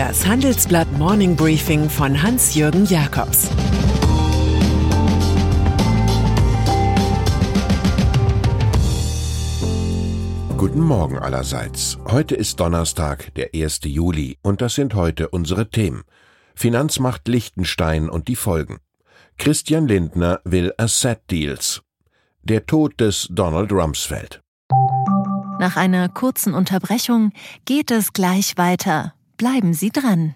Das Handelsblatt Morning Briefing von Hans-Jürgen Jakobs Guten Morgen allerseits. Heute ist Donnerstag, der 1. Juli, und das sind heute unsere Themen. Finanzmacht Liechtenstein und die Folgen. Christian Lindner will Asset Deals. Der Tod des Donald Rumsfeld. Nach einer kurzen Unterbrechung geht es gleich weiter. Bleiben Sie dran.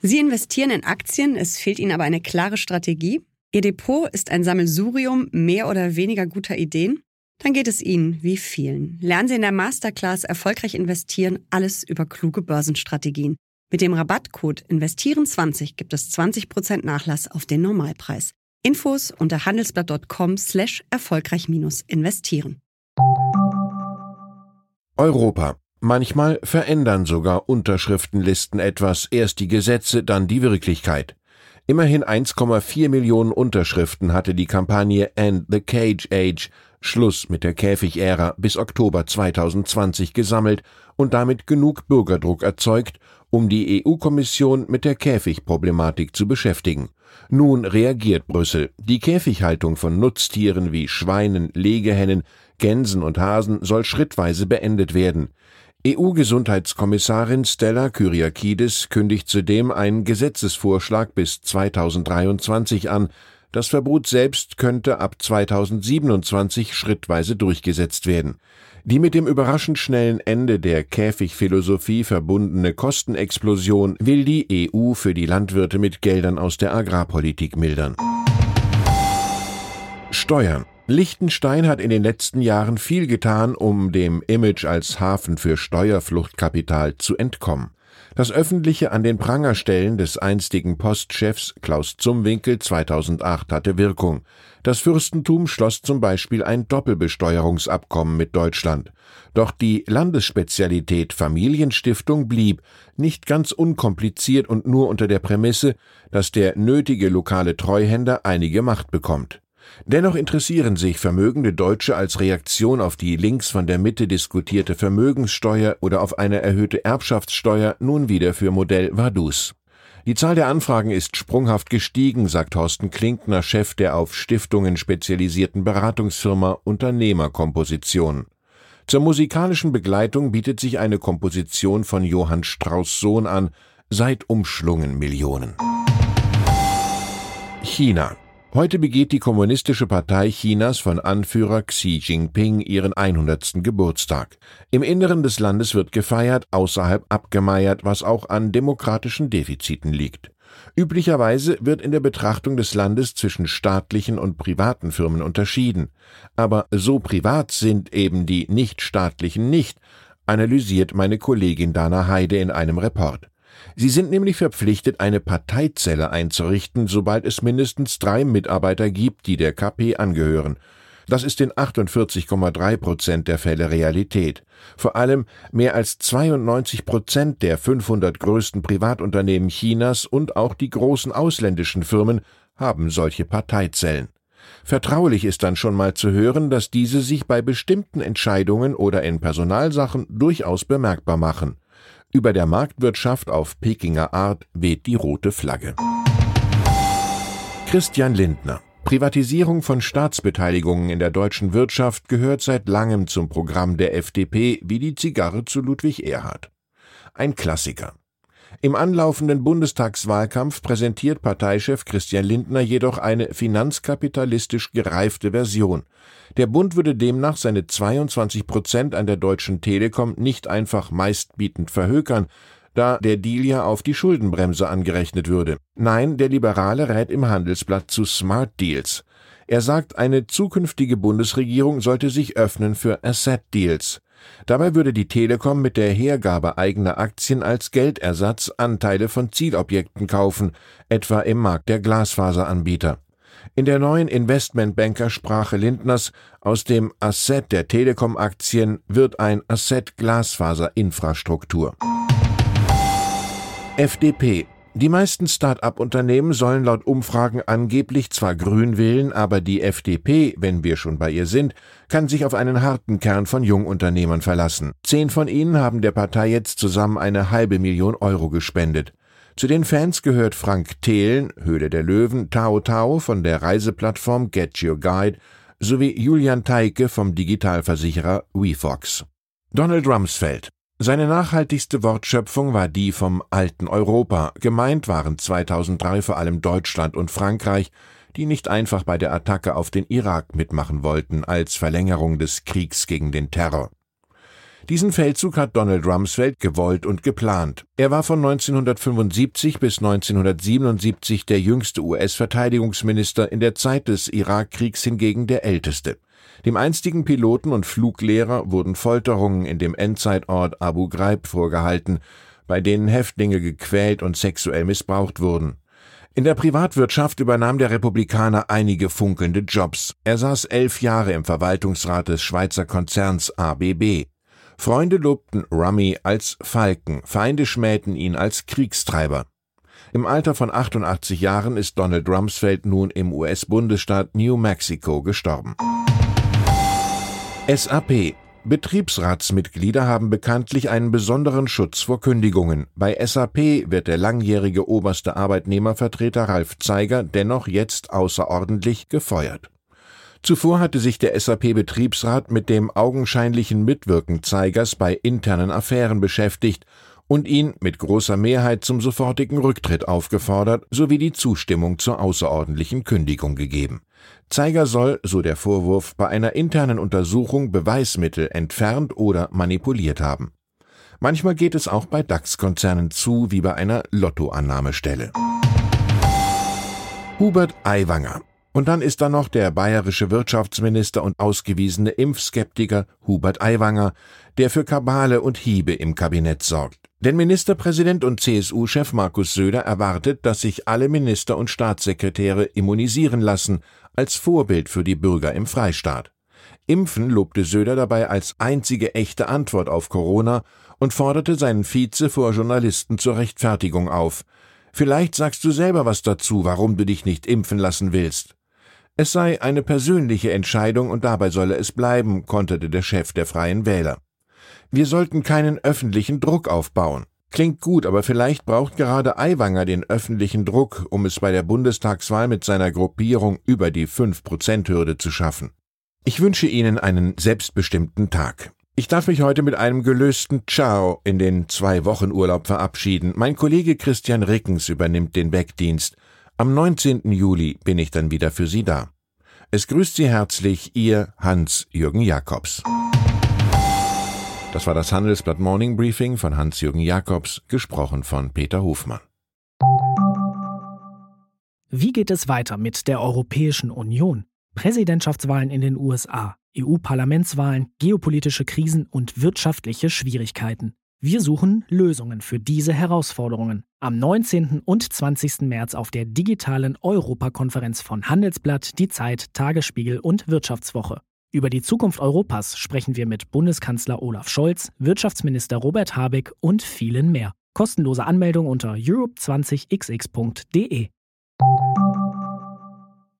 Sie investieren in Aktien, es fehlt Ihnen aber eine klare Strategie. Ihr Depot ist ein Sammelsurium mehr oder weniger guter Ideen. Dann geht es Ihnen wie vielen. Lernen Sie in der Masterclass erfolgreich investieren, alles über kluge Börsenstrategien. Mit dem Rabattcode Investieren20 gibt es 20% Nachlass auf den Normalpreis. Infos unter handelsblatt.com slash erfolgreich investieren. Europa. Manchmal verändern sogar Unterschriftenlisten etwas, erst die Gesetze, dann die Wirklichkeit. Immerhin 1,4 Millionen Unterschriften hatte die Kampagne End the Cage Age Schluss mit der Käfigära bis Oktober 2020 gesammelt und damit genug Bürgerdruck erzeugt, um die EU-Kommission mit der Käfigproblematik zu beschäftigen. Nun reagiert Brüssel. Die Käfighaltung von Nutztieren wie Schweinen, Legehennen, Gänsen und Hasen soll schrittweise beendet werden. EU-Gesundheitskommissarin Stella Kyriakides kündigt zudem einen Gesetzesvorschlag bis 2023 an. Das Verbot selbst könnte ab 2027 schrittweise durchgesetzt werden. Die mit dem überraschend schnellen Ende der Käfigphilosophie verbundene Kostenexplosion will die EU für die Landwirte mit Geldern aus der Agrarpolitik mildern. Steuern. Liechtenstein hat in den letzten Jahren viel getan, um dem Image als Hafen für Steuerfluchtkapital zu entkommen. Das öffentliche an den Prangerstellen des einstigen Postchefs Klaus Zumwinkel 2008 hatte Wirkung. Das Fürstentum schloss zum Beispiel ein Doppelbesteuerungsabkommen mit Deutschland. Doch die Landesspezialität Familienstiftung blieb, nicht ganz unkompliziert und nur unter der Prämisse, dass der nötige lokale Treuhänder einige Macht bekommt. Dennoch interessieren sich vermögende Deutsche als Reaktion auf die links von der Mitte diskutierte Vermögenssteuer oder auf eine erhöhte Erbschaftssteuer nun wieder für Modell Vaduz. Die Zahl der Anfragen ist sprunghaft gestiegen, sagt Thorsten Klinkner, Chef der auf Stiftungen spezialisierten Beratungsfirma Unternehmerkomposition. Zur musikalischen Begleitung bietet sich eine Komposition von Johann Strauss Sohn an, seit umschlungen Millionen. China Heute begeht die Kommunistische Partei Chinas von Anführer Xi Jinping ihren 100. Geburtstag. Im Inneren des Landes wird gefeiert, außerhalb abgemeiert, was auch an demokratischen Defiziten liegt. Üblicherweise wird in der Betrachtung des Landes zwischen staatlichen und privaten Firmen unterschieden. Aber so privat sind eben die nichtstaatlichen nicht, analysiert meine Kollegin Dana Heide in einem Report. Sie sind nämlich verpflichtet, eine Parteizelle einzurichten, sobald es mindestens drei Mitarbeiter gibt, die der KP angehören. Das ist in 48,3 Prozent der Fälle Realität. Vor allem mehr als 92 Prozent der 500 größten Privatunternehmen Chinas und auch die großen ausländischen Firmen haben solche Parteizellen. Vertraulich ist dann schon mal zu hören, dass diese sich bei bestimmten Entscheidungen oder in Personalsachen durchaus bemerkbar machen. Über der Marktwirtschaft auf Pekinger Art weht die rote Flagge. Christian Lindner Privatisierung von Staatsbeteiligungen in der deutschen Wirtschaft gehört seit langem zum Programm der FDP wie die Zigarre zu Ludwig Erhard. Ein Klassiker. Im anlaufenden Bundestagswahlkampf präsentiert Parteichef Christian Lindner jedoch eine finanzkapitalistisch gereifte Version. Der Bund würde demnach seine 22 Prozent an der Deutschen Telekom nicht einfach meistbietend verhökern, da der Deal ja auf die Schuldenbremse angerechnet würde. Nein, der Liberale rät im Handelsblatt zu Smart Deals. Er sagt, eine zukünftige Bundesregierung sollte sich öffnen für Asset Deals. Dabei würde die Telekom mit der Hergabe eigener Aktien als Geldersatz Anteile von Zielobjekten kaufen, etwa im Markt der Glasfaseranbieter. In der neuen Investmentbankersprache Lindners aus dem Asset der Telekom-Aktien wird ein Asset Glasfaserinfrastruktur. FDP Die meisten Start-up-Unternehmen sollen laut Umfragen angeblich zwar grün wählen, aber die FDP, wenn wir schon bei ihr sind, kann sich auf einen harten Kern von Jungunternehmern verlassen. Zehn von ihnen haben der Partei jetzt zusammen eine halbe Million Euro gespendet. Zu den Fans gehört Frank Thelen, Höhle der Löwen, Tao Tao von der Reiseplattform Get Your Guide sowie Julian Teike vom Digitalversicherer WeFox. Donald Rumsfeld seine nachhaltigste Wortschöpfung war die vom alten Europa. Gemeint waren 2003 vor allem Deutschland und Frankreich, die nicht einfach bei der Attacke auf den Irak mitmachen wollten als Verlängerung des Kriegs gegen den Terror. Diesen Feldzug hat Donald Rumsfeld gewollt und geplant. Er war von 1975 bis 1977 der jüngste US-Verteidigungsminister, in der Zeit des Irakkriegs hingegen der älteste. Dem einstigen Piloten und Fluglehrer wurden Folterungen in dem Endzeitort Abu Ghraib vorgehalten, bei denen Häftlinge gequält und sexuell missbraucht wurden. In der Privatwirtschaft übernahm der Republikaner einige funkelnde Jobs. Er saß elf Jahre im Verwaltungsrat des Schweizer Konzerns ABB. Freunde lobten Rummy als Falken, Feinde schmähten ihn als Kriegstreiber. Im Alter von 88 Jahren ist Donald Rumsfeld nun im US-Bundesstaat New Mexico gestorben. SAP Betriebsratsmitglieder haben bekanntlich einen besonderen Schutz vor Kündigungen. Bei SAP wird der langjährige oberste Arbeitnehmervertreter Ralf Zeiger dennoch jetzt außerordentlich gefeuert. Zuvor hatte sich der SAP-Betriebsrat mit dem augenscheinlichen Mitwirken Zeigers bei internen Affären beschäftigt und ihn mit großer Mehrheit zum sofortigen Rücktritt aufgefordert sowie die Zustimmung zur außerordentlichen Kündigung gegeben. Zeiger soll, so der Vorwurf, bei einer internen Untersuchung Beweismittel entfernt oder manipuliert haben. Manchmal geht es auch bei DAX-Konzernen zu wie bei einer Lottoannahmestelle. Hubert Aiwanger und dann ist da noch der bayerische Wirtschaftsminister und ausgewiesene Impfskeptiker Hubert Aiwanger, der für Kabale und Hiebe im Kabinett sorgt. Denn Ministerpräsident und CSU-Chef Markus Söder erwartet, dass sich alle Minister und Staatssekretäre immunisieren lassen, als Vorbild für die Bürger im Freistaat. Impfen lobte Söder dabei als einzige echte Antwort auf Corona und forderte seinen Vize vor Journalisten zur Rechtfertigung auf. Vielleicht sagst du selber was dazu, warum du dich nicht impfen lassen willst. Es sei eine persönliche Entscheidung und dabei solle es bleiben, konterte der Chef der Freien Wähler. Wir sollten keinen öffentlichen Druck aufbauen. Klingt gut, aber vielleicht braucht gerade Aiwanger den öffentlichen Druck, um es bei der Bundestagswahl mit seiner Gruppierung über die 5%-Hürde zu schaffen. Ich wünsche Ihnen einen selbstbestimmten Tag. Ich darf mich heute mit einem gelösten Ciao in den zwei Wochen Urlaub verabschieden. Mein Kollege Christian Rickens übernimmt den Backdienst. Am 19. Juli bin ich dann wieder für Sie da. Es grüßt Sie herzlich Ihr Hans-Jürgen Jakobs. Das war das Handelsblatt Morning Briefing von Hans-Jürgen Jakobs, gesprochen von Peter Hofmann. Wie geht es weiter mit der Europäischen Union? Präsidentschaftswahlen in den USA, EU-Parlamentswahlen, geopolitische Krisen und wirtschaftliche Schwierigkeiten. Wir suchen Lösungen für diese Herausforderungen. Am 19. und 20. März auf der digitalen Europakonferenz von Handelsblatt, Die Zeit, Tagesspiegel und Wirtschaftswoche. Über die Zukunft Europas sprechen wir mit Bundeskanzler Olaf Scholz, Wirtschaftsminister Robert Habeck und vielen mehr. Kostenlose Anmeldung unter europe20xx.de.